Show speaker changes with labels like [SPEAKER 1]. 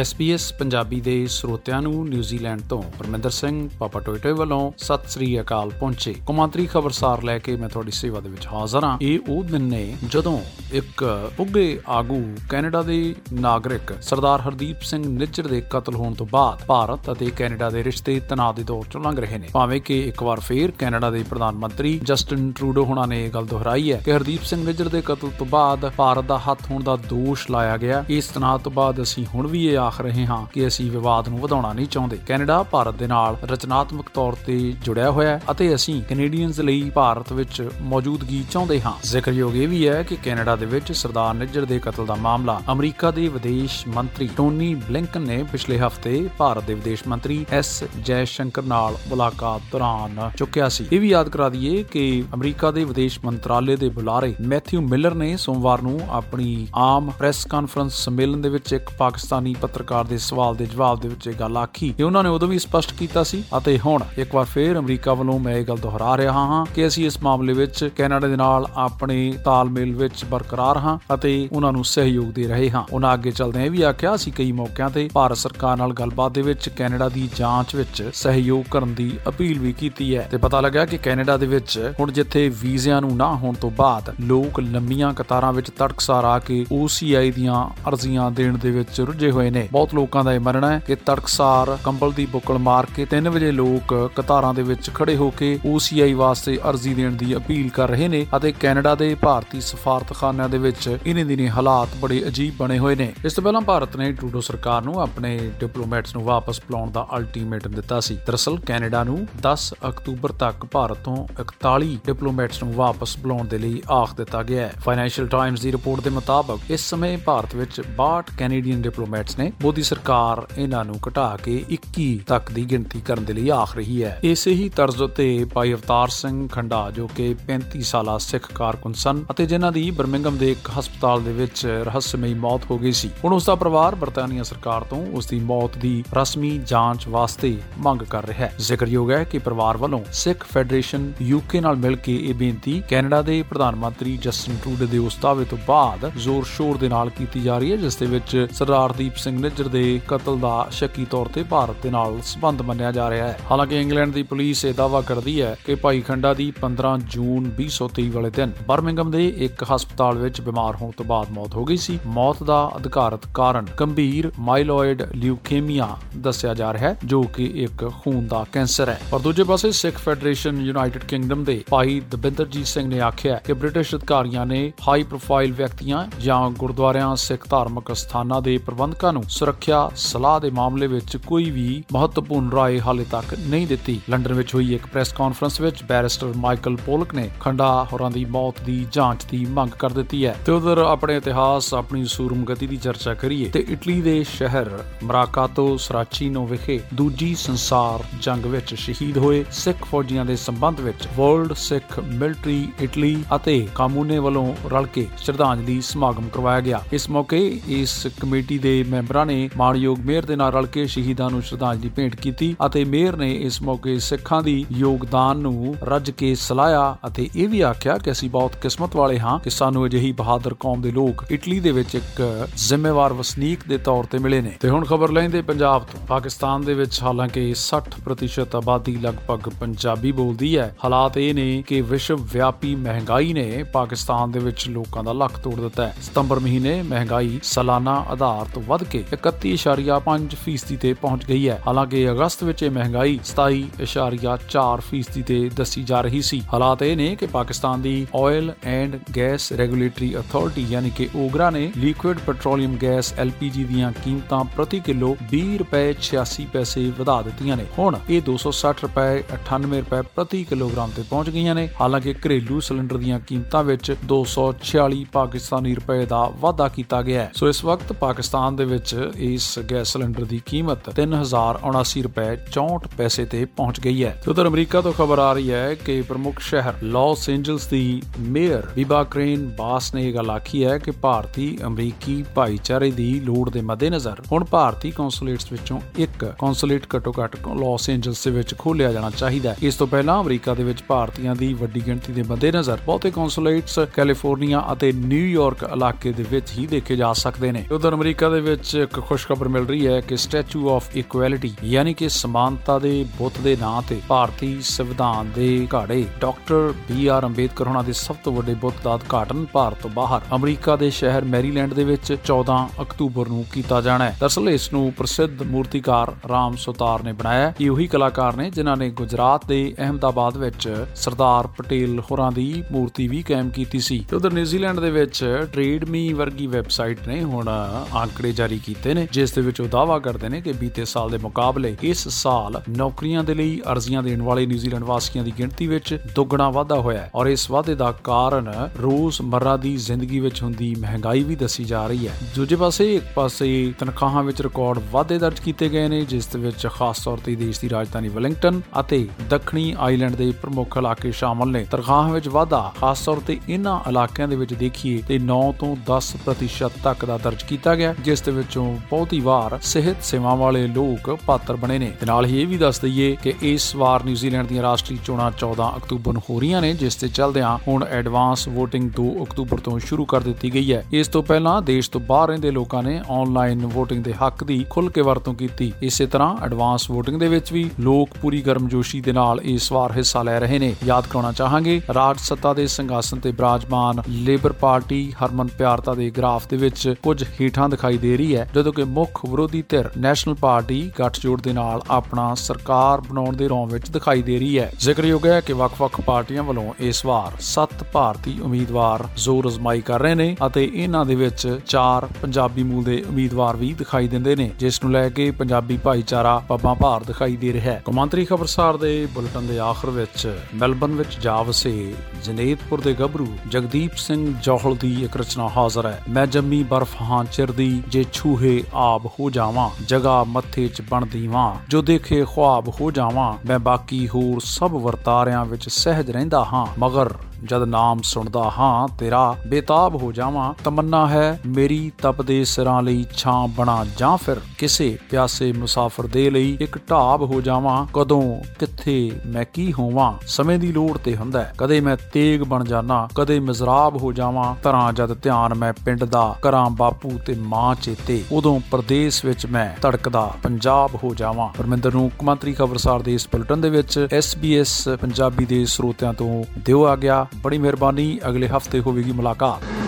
[SPEAKER 1] SBS Punjabi ਦੇ ਸਰੋਤਿਆਂ ਨੂੰ ਨਿਊਜ਼ੀਲੈਂਡ ਤੋਂ ਪਰਮਿੰਦਰ ਸਿੰਘ, ਪਾਪਾ ਟੋਇਟੇ ਵੱਲੋਂ ਸਤਿ ਸ੍ਰੀ ਅਕਾਲ ਪਹੁੰਚੇ। ਕੌਮਾਂਤਰੀ ਖਬਰਸਾਰ ਲੈ ਕੇ ਮੈਂ ਤੁਹਾਡੀ ਸੇਵਾ ਦੇ ਵਿੱਚ ਹਾਜ਼ਰ ਹਾਂ। ਇਹ ਉਹ ਦਿਨ ਨੇ ਜਦੋਂ ਇੱਕ ਉੱਗੇ ਆਗੂ ਕੈਨੇਡਾ ਦੇ ਨਾਗਰਿਕ ਸਰਦਾਰ ਹਰਦੀਪ ਸਿੰਘ ਨਿੱਜਰ ਦੇ ਕਤਲ ਹੋਣ ਤੋਂ ਬਾਅਦ ਭਾਰਤ ਅਤੇ ਕੈਨੇਡਾ ਦੇ ਰਿਸ਼ਤੇ ਤਣਾਅ ਦੇ ਦੌਰ ਚੋਂ ਲੰਘ ਰਹੇ ਨੇ। ਭਾਵੇਂ ਕਿ ਇੱਕ ਵਾਰ ਫੇਰ ਕੈਨੇਡਾ ਦੇ ਪ੍ਰਧਾਨ ਮੰਤਰੀ ਜਸਟਿਨ ਟਰੂਡੋ ਹੁਣਾਂ ਨੇ ਇਹ ਗੱਲ ਦੁਹਰਾਈ ਹੈ ਕਿ ਹਰਦੀਪ ਸਿੰਘ ਨਿੱਜਰ ਦੇ ਕਤਲ ਤੋਂ ਬਾਅਦ ਭਾਰਤ ਦਾ ਹੱਥ ਹੋਣ ਦਾ ਦੋਸ਼ ਲਾਇਆ ਗਿਆ। ਇਸ ਤਣਾਅ ਤੋਂ ਬਾਅਦ ਅਸੀਂ ਹੁਣ ਵੀ ਇਹ ਆਖ ਰਹੇ ਹਾਂ ਕਿ ਅਸੀਂ ਵਿਵਾਦ ਨੂੰ ਵਧਾਉਣਾ ਨਹੀਂ ਚਾਹੁੰਦੇ। ਕੈਨੇਡਾ ਭਾਰਤ ਦੇ ਨਾਲ ਰਚਨਾਤਮਕ ਤੌਰ ਤੇ ਜੁੜਿਆ ਹੋਇਆ ਹੈ ਅਤੇ ਅਸੀਂ ਕੈਨੇਡੀਅਨਸ ਲਈ ਭਾਰਤ ਵਿੱਚ ਮੌਜੂਦਗੀ ਚਾਹੁੰਦੇ ਹਾਂ। ਜ਼ਿਕਰਯੋਗ ਇਹ ਵੀ ਹੈ ਕਿ ਕੈਨੇਡਾ ਦੇ ਵਿੱਚ ਸਰਦਾਰ ਨਿੱਜਰ ਦੇ ਕਤਲ ਦਾ ਮਾਮਲਾ ਅਮਰੀਕਾ ਦੇ ਵਿਦੇਸ਼ ਮੰਤਰੀ ਟੋਨੀ ਬਲਿੰਕਨ ਨੇ ਪਿਛਲੇ ਹਫ਼ਤੇ ਭਾਰਤ ਦੇ ਵਿਦੇਸ਼ ਮੰਤਰੀ ਐਸ ਜੈ ਸ਼ੰਕਰ ਨਾਲ ਮੁਲਾਕਾਤ ਦੌਰਾਨ ਚੁੱਕਿਆ ਸੀ। ਇਹ ਵੀ ਯਾਦ ਕਰਾ ਦਈਏ ਕਿ ਅਮਰੀਕਾ ਦੇ ਵਿਦੇਸ਼ ਮੰਤਰਾਲੇ ਦੇ ਬੁਲਾਰੇ ਮੈਥਿਊ ਮਿਲਰ ਨੇ ਸੋਮਵਾਰ ਨੂੰ ਆਪਣੀ ਆਮ ਪ੍ਰੈਸ ਕਾਨਫਰੰਸ ਸੰਮੇਲਨ ਦੇ ਵਿੱਚ ਇੱਕ ਪਾਕਿਸਤਾਨੀ ਪੱਤਰਕਾਰ ਦੇ ਸਵਾਲ ਦੇ ਜਵਾਬ ਦੇ ਵਿੱਚ ਇਹ ਗੱਲ ਆਖੀ ਕਿ ਉਹਨਾਂ ਨੇ ਉਦੋਂ ਵੀ ਸਪਸ਼ਟ ਕੀਤਾ ਸੀ ਅਤੇ ਹੁਣ ਇੱਕ ਵਾਰ ਫੇਰ ਅਮਰੀਕਾ ਵੱਲੋਂ ਮੈਂ ਇਹ ਗੱਲ ਦੁਹਰਾ ਰਿਹਾ ਹਾਂ ਕਿ ਅਸੀਂ ਇਸ ਮਾਮਲੇ ਵਿੱਚ ਕੈਨੇਡਾ ਦੇ ਨਾਲ ਆਪਣੇ ਤਾਲਮੇਲ ਵਿੱਚ ਬਰਕਰਾਰ ਹਾਂ ਅਤੇ ਉਹਨਾਂ ਨੂੰ ਸਹਿਯੋਗ ਦੇ ਰਹੇ ਹਾਂ। ਉਹਨਾਂ ਅੱਗੇ ਚੱਲਦੇ ਇਹ ਵੀ ਆਖਿਆ, ਅਸੀਂ ਕਈ ਮੌਕਿਆਂ ਤੇ ਭਾਰਤ ਸਰਕਾਰ ਨਾਲ ਗੱਲਬਾਤ ਦੇ ਵਿੱਚ ਕੈਨੇਡਾ ਦੀ ਜਾਂਚ ਵਿੱਚ ਸਹਿਯੋਗ ਕਰਨ ਦੀ ਅਪੀਲ ਵੀ ਕੀਤੀ ਹੈ ਤੇ ਪਤਾ ਲੱਗਾ ਕਿ ਕੈਨੇਡਾ ਦੇ ਵਿੱਚ ਹੁਣ ਜਿੱਥੇ ਵੀਜ਼ਿਆਂ ਨੂੰ ਨਾ ਹੋਣ ਤੋਂ ਬਾਅਦ ਲੋਕ ਲੰਮੀਆਂ ਕਤਾਰਾਂ ਵਿੱਚ ਤੜਕਸਾਰ ਆ ਕੇ OCI ਦੀਆਂ ਅਰਜ਼ੀਆਂ ਦੇਣ ਦੇ ਵਿੱਚ ਰੁੱਝੇ ਹੋਏ ਨੇ ਬਹੁਤ ਲੋਕਾਂ ਦਾ ਇਹ ਮੰਨਣਾ ਹੈ ਕਿ ਤੜਕਸਾਰ ਕੰਬਲ ਦੀ ਬੁੱਕਲ ਮਾਰ ਕੇ 3 ਵਜੇ ਲੋਕ ਕਤਾਰਾਂ ਦੇ ਵਿੱਚ ਖੜੇ ਹੋ ਕੇ OCI ਵਾਸਤੇ ਅਰਜ਼ੀ ਦੇਣ ਦੀ ਅਪੀਲ ਕਰ ਰਹੇ ਨੇ ਅਤੇ ਕੈਨੇਡਾ ਦੇ ਭਾਰਤੀ ਸਫਾਰਤਖਾਨਿਆਂ ਦੇ ਵਿੱਚ ਇਨੇ ਦਿਨੇ ਹਾਲਾਤ ਬੜੇ ਅਜੀਬ ਬਣੇ ਹੋਏ ਨੇ। ਇਸ ਤੋਂ ਪਹਿਲਾਂ ਭਾਰਤ ਨੇ ਟਰੂਡੋ ਸਰਕਾਰ ਨੂੰ ਆਪਣੇ ਡਿਪਲੋਮੈਟਸ ਨੂੰ ਵਾਪਸ ਬੁਲਾਉਣ ਦਾ ਅਲਟੀਮੇਟਮ ਦਿੱਤਾ ਸੀ। ਦਰਅਸਲ ਕੈਨੇਡਾ ਨੂੰ 10 ਅਕਤੂਬਰ ਤੱਕ ਭਾਰਤ ਤੋਂ 41 ਡਿਪਲੋਮੈਟਸ ਨੂੰ ਵਾਪਸ ਬੁਲਾਉਣ ਦੇ ਲਈ ਆਖ ਦਿੱਤਾ ਗਿਆ ਹੈ। ਫਾਈਨੈਂਸ਼ੀਅਲ ਟਾਈਮਜ਼ ਦੀ ਰਿਪੋਰਟ ਦੇ ਮੁਤਾਬਕ ਇਸ ਸਮੇਂ ਭਾਰਤ ਵਿੱਚ 62 ਕੈਨੇਡੀਅਨ ਡਿਪਲੋਮੈਟਸ ਨੇ ਮੋਦੀ ਸਰਕਾਰ ਇਹਨਾਂ ਨੂੰ ਘਟਾ ਕੇ 21 ਤੱਕ ਦੀ ਗਿਣਤੀ ਕਰਨ ਦੇ ਲਈ ਆਖ ਰਹੀ ਹੈ। ਇਸੇ ਹੀ ਤਰਜ਼ ਉਤੇ ਭਾਈ ਅਵਤਾਰ ਸਿੰਘ ਖੰਡਾ, ਜੋ ਕਿ 35 ਸਾਲਾ ਸਿੱਖ ਕਾਰਕੁਨ ਸਨ ਅਤੇ ਜਿਨ੍ਹਾਂ ਦੀ ਬਰਮਿੰਗਮ ਦੇ ਇੱਕ ਹਸਪਤਾਲ ਦੇ ਵਿੱਚ ਰਹੱਸਮਈ ਮੌਤ ਹੋ ਗਈ ਸੀ। ਹੁਣ ਉਸ ਦਾ ਪਰਿਵਾਰ ਬਰਤਾਨੀਆ ਸਰਕਾਰ ਤੋਂ ਉਸ ਦੀ ਮੌਤ ਦੀ ਰਸਮੀ ਜਾਂਚ ਵਾਸਤੇ ਮੰਗ ਕਰ ਰਿਹਾ ਹੈ। ਜ਼ਿਕਰਯੋਗ ਹੈ ਕਿ ਪਰਿਵਾਰ ਵੱਲੋਂ ਸਿੱਖ ਫੈਡਰੇਸ਼ਨ ਯੂਕੇ ਨਾਲ ਮਿਲ ਕੇ ਇਹ ਬੇਨਤੀ ਕੈਨੇਡਾ ਦੇ ਪ੍ਰਧਾਨ ਮੰਤਰੀ ਜਸਟਿਨ ਟਰੂਡੋ ਦੇ ਉਸਤਾਵੇ ਤੋਂ ਬਾਅਦ ਜ਼ੋਰ ਸ਼ੋਰ ਦੇ ਨਾਲ ਕੀਤੀ ਜਾ ਰਹੀ ਹੈ, ਜਿਸ ਦੇ ਵਿੱਚ ਸਰਦਾਰ ਦੀਪ ਸਿੰਘ ਨਿੱਜਰ ਦੇ ਕਤਲ ਦਾ ਸ਼ੱਕੀ ਤੌਰ ਤੇ ਭਾਰਤ ਦੇ ਨਾਲ ਸਬੰਧ ਮੰਨਿਆ ਜਾ ਰਿਹਾ ਹੈ। ਹਾਲਾਂਕਿ ਇੰਗਲੈਂਡ ਦੀ ਪੁਲਿਸ ਇਹ ਦਾਅਵਾ ਕਰਦੀ ਹੈ ਕਿ ਭਾਈ ਖੰਡਾ ਦੀ 15 ਜੂਨ 2023 ਵਾਲੇ ਦਿਨ ਬਰਮਿੰਗਮ ਦੇ ਇੱਕ ਹਸਪਤਾਲ ਵਿੱਚ ਬਿਮਾਰ ਹੋਣ ਤੋਂ ਬਾਅਦ ਮੌਤ ਹੋ ਗਈ ਸੀ। ਮੌਤ ਦਾ ਅਧਿਕਾਰਤ ਕਾਰਨ ਗੰਭੀਰ ਮਾਈਲੋਇਡ ਲਿਊਕੇਮੀਆ ਦੱਸਿਆ ਜਾ ਰਿਹਾ ਹੈ, ਜੋ ਕਿ ਇੱਕ ਖੂਨ ਦਾ ਕੈਂਸਰ ਹੈ। ਪਰ ਦੂਜੇ ਪਾਸੇ ਸਿੱਖ ਫੈਡਰੇਸ਼ਨ ਯੂਨਾਈਟਿਡ ਕਿੰਗਡਮ ਦੇ ਭਾਈ ਦਬਿੰਦਰਜੀਤ ਸਿੰਘ ਨੇ ਆਖਿਆ ਕਿ ਬ੍ਰਿਟਿਸ਼ ਅਧਿਕਾਰੀਆਂ ਨੇ ਹਾਈ ਪ੍ਰੋਫਾਈਲ ਵਿਅਕਤੀਆਂ ਜਾਂ ਗੁਰਦੁਆਰਿਆਂ, ਸਿੱਖ ਧਾਰਮਿਕ ਸਥਾਨਾਂ ਦੇ ਪ੍ਰਬੰਧਕਾਂ ਨੂੰ ਸੁਰੱਖਿਆ ਸਲਾਹ ਦੇ ਮਾਮਲੇ ਵਿੱਚ ਕੋਈ ਵੀ ਮਹੱਤਵਪੂਰਨ ਰਾਏ ਹਾਲੇ ਤੱਕ ਨਹੀਂ ਦਿੱਤੀ। ਲੰਡਨ ਵਿੱਚ ਹੋਈ ਇੱਕ ਪ੍ਰੈਸ ਕਾਨਫਰੰਸ ਵਿੱਚ ਬੈਰਿਸਟਰ ਮਾਈਕਲ ਪੋਲਕ ਨੇ ਖੰਡਾ ਹੋਰਾਂ ਦੀ ਮੌਤ ਦੀ ਜਾਂਚ ਦੀ ਮੰਗ ਕਰ ਦਿੱਤੀ ਹੈ। ਤੇ ਉਧਰ ਆਪਣੇ ਇਤਿਹਾਸ, ਆਪਣੀ ਸੂਰਮਗਤੀ ਦੀ ਚਰਚਾ ਕਰੀਏ ਤੇ ਇਟਲੀ ਦੇ ਸ਼ਹਿਰ ਮਰਾਕਾਤੋ ਸਰਾਚੀਨੋ ਵਿਖੇ ਦੂਜੀ ਸੰਸਾਰ ਜੰਗ ਵਿੱਚ ਸ਼ਹੀਦ ਹੋਏ ਸਿੱਖ ਫੌਜੀਆਂ ਦੇ ਸੰਬੰਧ ਵਿੱਚ ਵਰਲਡ ਸਿੱਖ ਮਿਲਟਰੀ ਇਟਲੀ ਅਤੇ ਕਾਮੂਨੇ ਵੱਲੋਂ ਰਲ ਕੇ ਸ਼ਰਧਾਂਜਲੀ ਸਮਾਗਮ ਕਰਵਾਇਆ ਗਿਆ। ਇਸ ਮੌਕੇ ਇਸ ਕਮੇਟੀ ਦੇ ਮੈਂਬਰਾਂ ਨੇ ਮਾਨਯੋਗ ਮੇਅਰ ਦੇ ਨਾਲ ਰਲ ਕੇ ਸ਼ਹੀਦਾਂ ਨੂੰ ਸ਼ਰਧਾਂਜਲੀ ਭੇਂਟ ਕੀਤੀ ਅਤੇ ਮੇਅਰ ਨੇ ਇਸ ਮੌਕੇ ਸਿੱਖਾਂ ਦੀ ਯੋਗਦਾਨ ਨੂੰ ਰੱਜ ਕੇ ਸਲਾਹਿਆ ਅਤੇ ਇਹ ਵੀ ਆਖਿਆ ਕਿ ਅਸੀਂ ਬਹੁਤ ਕਿਸਮਤ ਵਾਲੇ ਹਾਂ ਕਿ ਸਾਨੂੰ ਅਜਿਹੀ ਬਹਾਦਰ ਕੌਮ ਦੇ ਲੋਕ ਇਟਲੀ ਦੇ ਵਿੱਚ ਇੱਕ ਜ਼ਿੰਮੇਵਾਰ ਵਸਨੀਕ ਦੇ ਤੌਰ ਤੇ ਮਿਲੇ ਨੇ। ਤੇ ਹੁਣ ਖਬਰ ਲੈਂਦੇ ਪੰਜਾਬ ਤੋਂ। ਪਾਕਿਸਤਾਨ ਦੇ ਵਿੱਚ ਹਾਲਾਂਕਿ 60% ਆਬਾਦੀ ਲਗਭਗ ਪੰਜਾਬੀ ਬੋਲਦੀ ਹੈ। ਹਾਲਾਤ ਇਹ ਨੇ ਕਿ ਵਿਸ਼ਵ ਵਿਆਪੀ ਮਹਿੰਗਾਈ ਨੇ ਪਾਕਿਸਤਾਨ ਦੇ ਵਿੱਚ ਲੋਕਾਂ ਦਾ ਲੱਕ ਤੋੜ ਦਿੱਤਾ ਹੈ। ਸਤੰਬਰ ਮਹੀਨੇ ਮਹਿੰਗਾਈ ਸਾਲਾਨਾ ਆਧਾਰ ਤੋਂ ਵੱਧ ਕੇ 31.5% ਤੇ ਪਹੁੰਚ ਗਈ ਹੈ। ਹਾਲਾਂਕਿ ਅਗਸਤ ਵਿੱਚ ਇਹ ਮਹਿੰਗਾਈ 27.4% ਤੇ ਦੱਸੀ ਜਾ ਰਹੀ ਸੀ। ਹਾਲਾਤ ਇਹ ਨੇ ਕਿ ਪਾਕਿਸਤਾਨ ਦੀ oil and gas regulatory authority ਯਾਨੀ ਕਿ ਓਗਰਾ ਨੇ ਲਿਕੁਇਡ ਪੈਟਰੋਲੀਅਮ ਗੈਸ LPG ਦੀਆਂ ਕੀਮਤਾਂ ਪ੍ਰਤੀ ਕਿਲੋ 20 ਰੁਪਏ 86 ਪੈਸੇ ਵਧਾ ਦਿੱਤੀਆਂ ਨੇ। ਹੁਣ ਇਹ 260 ਰੁਪਏ 98 ਰੁਪਏ ਪ੍ਰਤੀ ਕਿਲੋਗ੍ਰਾਮ ਤੇ ਪਹੁੰਚ ਗਈਆਂ ਨੇ। ਹਾਲਾਂਕਿ ਘਰੇਲੂ ਸਿਲੰਡਰ ਦੀਆਂ ਕੀਮਤਾਂ ਵਿੱਚ 246 ਪਾਕਿਸਤਾਨੀ ਰੁਪਏ ਦਾ ਵਾਧਾ ਕੀਤਾ ਗਿਆ ਹੈ। ਸੋ ਇਸ ਵਕਤ ਪਾਕਿਸਤਾਨ ਦੇ ਵਿੱਚ ਇਸ ਗੈਸ ਸਿਲੰਡਰ ਦੀ ਕੀਮਤ 3079 ਰੁਪਏ 64 ਪੈਸੇ ਤੇ ਪਹੁੰਚ ਗਈ ਹੈ। ਤੇ ਉਧਰ ਅਮਰੀਕਾ ਤੋਂ ਖਬਰ ਆ ਰਹੀ ਹੈ ਕਿ ਪ੍ਰਮੁੱਖ ਸ਼ਹਿਰ ਲਾਸ ਐਂਜਲਸ ਦੀ ਮੇਅਰ ਬੀਬਾ ਕ੍ਰੇਨ ਬਾਸ ਨੇ ਇਹ ਗੱਲ ਆਖੀ ਹੈ ਕਿ ਭਾਰਤੀ ਅਮਰੀਕੀ ਭਾਈਚਾਰੇ ਦੀ ਲੋੜ ਦੇ ਮੱਦੇਨਜ਼ਰ ਹੁਣ ਭਾਰਤੀ ਕੌਂਸੂਲੇਟਸ ਵਿੱਚੋਂ ਇੱਕ ਕੌਂਸੂਲੇਟ ਘੱਟੋ-ਘੱਟ ਲਾਸ ਐਂਜਲਸ ਦੇ ਵਿੱਚ ਖੋਲ੍ਹਿਆ ਜਾਣਾ ਚਾਹੀਦਾ ਹੈ। ਇਸ ਤੋਂ ਪਹਿਲਾਂ ਅਮਰੀਕਾ ਦੇ ਵਿੱਚ ਭਾਰਤੀਆਂ ਦੀ ਵੱਡੀ ਗਿਣਤੀ ਦੇ ਮੱਦੇਨਜ਼ਰ ਬਹੁਤੇ ਕੌਂਸੂਲੇਟਸ ਕੈਲੀਫੋਰਨੀਆ ਅਤੇ ਨਿਊਯਾਰਕ ਇਲਾਕੇ ਦੇ ਵਿੱਚ ਹੀ ਦੇਖੇ ਜਾ ਸਕਦੇ ਨੇ। ਉਧਰ ਅਮਰੀਕਾ ਦੇ ਵਿੱਚ ਇੱਕ ਖੁਸ਼ਖਬਰ ਮਿਲ ਰਹੀ ਹੈ ਕਿ ਸਟੈਚੂ ਆਫ ਇਕੁਐਲਿਟੀ ਯਾਨੀ ਕਿ ਸਮਾਨਤਾ ਦੇ ਬੁੱਤ ਦੇ ਨਾਂ ਤੇ ਭਾਰਤੀ ਸੰਵਿਧਾਨ ਦੇ ਘਾੜੇ, ਡਾਕਟਰ ਬੀ ਆਰ ਅੰਬੇਦਕਰ ਹੋਣਾ ਦੇ ਸਭ ਤੋਂ ਵੱਡੇ ਬੁੱਤ ਦਾ ਉਦਘਾਟਨ ਭਾਰਤ ਤੋਂ ਬਾਹਰ, ਅਮਰੀਕਾ ਦੇ ਸ਼ਹਿਰ ਮੈਰੀਲੈਂਡ ਦੇ ਵਿੱਚ 14 ਅਕਤੂਬਰ ਨੂੰ ਕੀਤਾ ਜਾਣਾ ਹੈ। ਦਰਸਲ ਇਸ ਨੂੰ ਪ੍ਰਸਿੱਧ ਮੂਰਤੀਕਾਰ ਰਾਮ ਸੁਤਾਰ ਨੇ ਬਣਾਇਆ ਇਹ ਉਹੀ ਕਲਾਕਾਰ ਨੇ ਜਿਨ੍ਹਾਂ ਨੇ ਗੁਜਰਾਤ ਦੇ ਅਹਮਦਾਬਾਦ ਵਿੱਚ ਸਰਦਾਰ ਪਟੇਲ ਹੋਰਾਂ ਦੀ ਮੂਰਤੀ ਵੀ ਕਾਇਮ ਕੀਤੀ ਸੀ। ਤੇ ਉਧਰ ਨਿਊਜ਼ੀਲੈਂਡ ਦੇ ਵਿੱਚ ਟ੍ਰੇਡ ਮੀ ਵਰਗੀ ਵੈਬਸਾਈਟ ਨੇ ਹੁਣ ਆંકੜੇ ਜਾਰੀ ਕੀਤੇ। ਨੇ, ਜਿਸ ਦੇ ਵਿੱਚ ਉਹ ਦਾਅਵਾ ਕਰਦੇ ਨੇ ਕਿ ਬੀਤੇ ਸਾਲ ਦੇ ਮੁਕਾਬਲੇ ਇਸ ਸਾਲ ਨੌਕਰੀਆਂ ਦੇ ਲਈ ਅਰਜ਼ੀਆਂ ਦੇਣ ਵਾਲੇ ਨਿਊਜ਼ੀਲੈਂਡ ਵਾਸੀਆਂ ਦੀ ਗਿਣਤੀ ਵਿੱਚ ਦੁੱਗਣਾ ਵਾਧਾ ਹੋਇਆ ਹੈ ਔਰ ਇਸ ਵਾਧੇ ਦਾ ਕਾਰਨ ਰੋਜ਼ ਮਰਰਾ ਦੀ ਜ਼ਿੰਦਗੀ ਵਿੱਚ ਹੁੰਦੀ ਮਹਿੰਗਾਈ ਵੀ ਦੱਸੀ ਜਾ ਰਹੀ ਹੈ। ਦੂਜੇ ਪਾਸੇ, ਇੱਕ ਪਾਸੇ ਤਨਖਾਹਾਂ ਵਿੱਚ ਰਿਕਾਰਡ ਵਾਧੇ ਦਰਜ ਕੀਤੇ ਗਏ ਨੇ, ਜਿਸ ਦੇ ਵਿੱਚ ਖਾਸ ਤੌਰ ਤੇ ਦੇਸ਼ ਦੀ ਰਾਜਧਾਨੀ ਵੈਲਿੰਗਟਨ ਅਤੇ ਦੱਖਣੀ ਆਈਲੈਂਡ ਦੇ ਪ੍ਰਮੁੱਖ ਇਲਾਕੇ ਸ਼ਾਮਲ ਨੇ। ਤਨਖਾਹਾਂ ਵਿੱਚ ਵਾਧਾ, ਖਾਸ ਤੌਰ ਤੇ ਇਨ੍ਹਾਂ ਇਲਾਕਿਆਂ ਦੇ ਵਿੱਚ ਦੇਖੀਏ ਤੇ 9 ਤੋਂ 10% ਤੱਕ ਦਾ ਦਰਜ ਕੀਤਾ ਗਿਆ, ਜਿਸ ਦੇ ਵਿੱਚੋਂ ਬਹੁਤੀ ਵਾਰ ਸਿਹਤ ਸੇਵਾਵਾਂ ਵਾਲੇ ਲੋਕ ਪਾਤਰ ਬਣੇ ਨੇ। ਤੇ ਨਾਲ ਹੀ ਇਹ ਵੀ ਦੱਸ ਦਈਏ ਕਿ ਇਸ ਵਾਰ ਨਿਊਜ਼ੀਲੈਂਡ ਦੀਆਂ ਰਾਸ਼ਟਰੀ ਚੋਣਾਂ 14 ਅਕਤੂਬਰ ਨੂੰ ਹੋ ਰਹੀਆਂ ਨੇ, ਜਿਸ ਤੇ ਚੱਲਦਿਆਂ ਹੁਣ ਐਡਵਾਂਸ VOTING 2 ਅਕਤੂਬਰ ਤੋਂ ਸ਼ੁਰੂ ਕਰ ਦਿੱਤੀ ਗਈ ਹੈ। ਇਸ ਤੋਂ ਪਹਿਲਾਂ ਦੇਸ਼ ਤੋਂ ਬਾਹਰ ਰਹਿੰਦੇ ਲੋਕਾਂ ਨੇ ਆਨਲਾਈਨ VOTING ਦੇ ਹੱਕ ਦੀ ਖੁੱਲ੍ਹ ਕੇ ਵਰਤੋਂ ਕੀਤੀ। ਇਸੇ ਤਰ੍ਹਾਂ ਐਡਵਾਂਸ VOTING ਦੇ ਵਿੱਚ ਵੀ ਲੋਕ ਪੂਰੀ ਗਰਮਜੋਸ਼ੀ ਦੇ ਨਾਲ ਇਸ ਵਾਰ ਹਿੱਸਾ ਲੈ ਰਹੇ ਨੇ। ਯਾਦ ਕਰਾਉਣਾ ਚਾਹਾਂਗੇ, ਰਾਜ ਸੱਤਾ ਦੇ ਸੰਘਾਸਨ ਤੇ ਬਰਾਜਮਾਨ ਲੇਬਰ ਪਾਰਟੀ ਹਰਮਨ ਪਿਆਰਤਾ ਦੇ ਗ੍ਰਾਫ ਦੇ ਵਿੱਚ ਕੁਝ ਹੀਠਾਂ ਦਿਖਾਈ ਦੇ ਰਹੀ ਹੈ। ਜਦੋਂ ਕਿ ਮੁੱਖ ਵਿਰੋਧੀ ਧਿਰ ਨੈਸ਼ਨਲ ਪਾਰਟੀ ਗੱਠਜੋੜ ਦੇ ਨਾਲ ਆਪਣਾ ਸਰਕਾਰ ਬਣਾਉਣ ਦੇ ਰੌਂ ਵਿੱਚ ਦਿਖਾਈ ਦੇ ਰਹੀ ਹੈ। ਜ਼ਿਕਰਯੋਗ ਹੈ ਕਿ ਵੱਖ-ਵੱਖ ਪਾਰਟੀਆਂ ਵੱਲੋਂ ਇਸ ਵਾਰ 7 ਭਾਰਤੀ ਉਮੀਦਵਾਰ ਜ਼ੋਰ ਅਜ਼ਮਾਈ ਕਰ ਰਹੇ ਨੇ ਅਤੇ ਇਹਨਾਂ ਦੇ ਵਿੱਚ 4 ਪੰਜਾਬੀ ਮੂਲ ਦੇ ਉਮੀਦਵਾਰ ਵੀ ਦਿਖਾਈ ਦਿੰਦੇ ਨੇ, ਜਿਸ ਨੂੰ ਲੈ ਕੇ ਪੰਜਾਬੀ ਭਾਈਚਾਰਾ ਪੱਬਾਂ ਭਾਰ ਦਿਖਾਈ ਦੇ ਰਿਹਾ ਹੈ। ਕੌਮਾਂਤਰੀ ਖਬਰਸਾਰ ਦੇ ਬੁਲੇਟਿਨ ਦੇ ਆਖਰ ਵਿੱਚ ਮੈਲਬਨ ਵਿੱਚ ਜਾ ਵਸੇ ਜਨੇਤਪੁਰ ਦੇ ਗੱਭਰੂ ਜਗਦੀਪ ਸਿੰਘ ਜੋਹਲ ਦੀ ਇੱਕ ਰਚਨਾ ਹਾਜ਼ਰ ਹੈ। ਮੈਂ ਜੰਮੀ ਬਰਫ ਹਾਂ ਚਿਰਦੀ ਜੇ ਛੂਹੇ ਆਬ ਹੋ ਜਾਵਾਂ ਜਗਾ ਮੱਥੇ 'ਚ ਬਣਦੀ ਵਾਂ ਜੋ ਦੇਖੇ ਖੁਆਬ ਹੋ ਜਾਵਾਂ, ਮੈਂ ਬਾਕੀ ਹੋਰ ਸਭ ਵਰਤਾਰਿਆਂ ਵਿੱਚ ਸਹਿਜ ਰਹਿੰਦਾ ਹਾਂ, ਮਗਰ ਜਦ ਨਾਮ ਸੁਣਦਾ ਹਾਂ, ਤੇਰਾ ਬੇਤਾਬ ਹੋ ਜਾਵਾਂ। ਤਮੰਨਾ ਹੈ, ਮੇਰੀ ਤਪਦੇ ਸਿਰਾਂ ਲਈ ਛਾਂ ਬਣਾ ਜਾਂ ਫਿਰ ਕਿਸੇ ਪਿਆਸੇ ਮੁਸਾਫਰ ਦੇ ਲਈ ਇੱਕ ਢਾਬ ਹੋ ਜਾਵਾਂ। ਕਦੋਂ, ਕਿੱਥੇ, ਮੈਂ ਕੀ ਹੋਵਾਂ? ਸਮੇਂ ਦੀ ਲੋੜ ਤੇ ਹੁੰਦਾ ਕਦੇ ਮੈਂ ਤੇਗ ਬਣ ਜਾਣਾ ਕਦੇ ਮਜ਼ਰਾਬ ਹੋ ਜਾਵਾਂ। ਤਰਾਂ ਜਦ ਧਿਆਨ ਮੈਂ ਪਿੰਡ ਦਾ ਕਰਾਂ ਬਾਪੂ ਤੇ ਮਾਂ ਚੇਤੇ, ਉਦੋਂ ਪ੍ਰਦੇਸ਼ ਵਿੱਚ ਮੈਂ ਧੜਕਦਾ ਪੰਜਾਬ ਹੋ ਜਾਵਾਂ। ਪਰਮਿੰਦਰ ਨੂੰ ਕਮੰਤਰੀ ਖਬਰਸਾਰ ਦੇ ਇਸ ਬੁਲੇਟਿਨ ਦੇ ਵਿੱਚ SBS ਪੰਜਾਬੀ ਦੇ ਸਰੋਤਿਆਂ ਤੋਂ ਦਿਓ ਆ ਗਿਆ। ਬੜੀ ਮਿਹਰਬਾਨੀ। ਅਗਲੇ ਹਫ਼ਤੇ ਹੋਵੇਗੀ ਮੁਲਾਕਾਤ।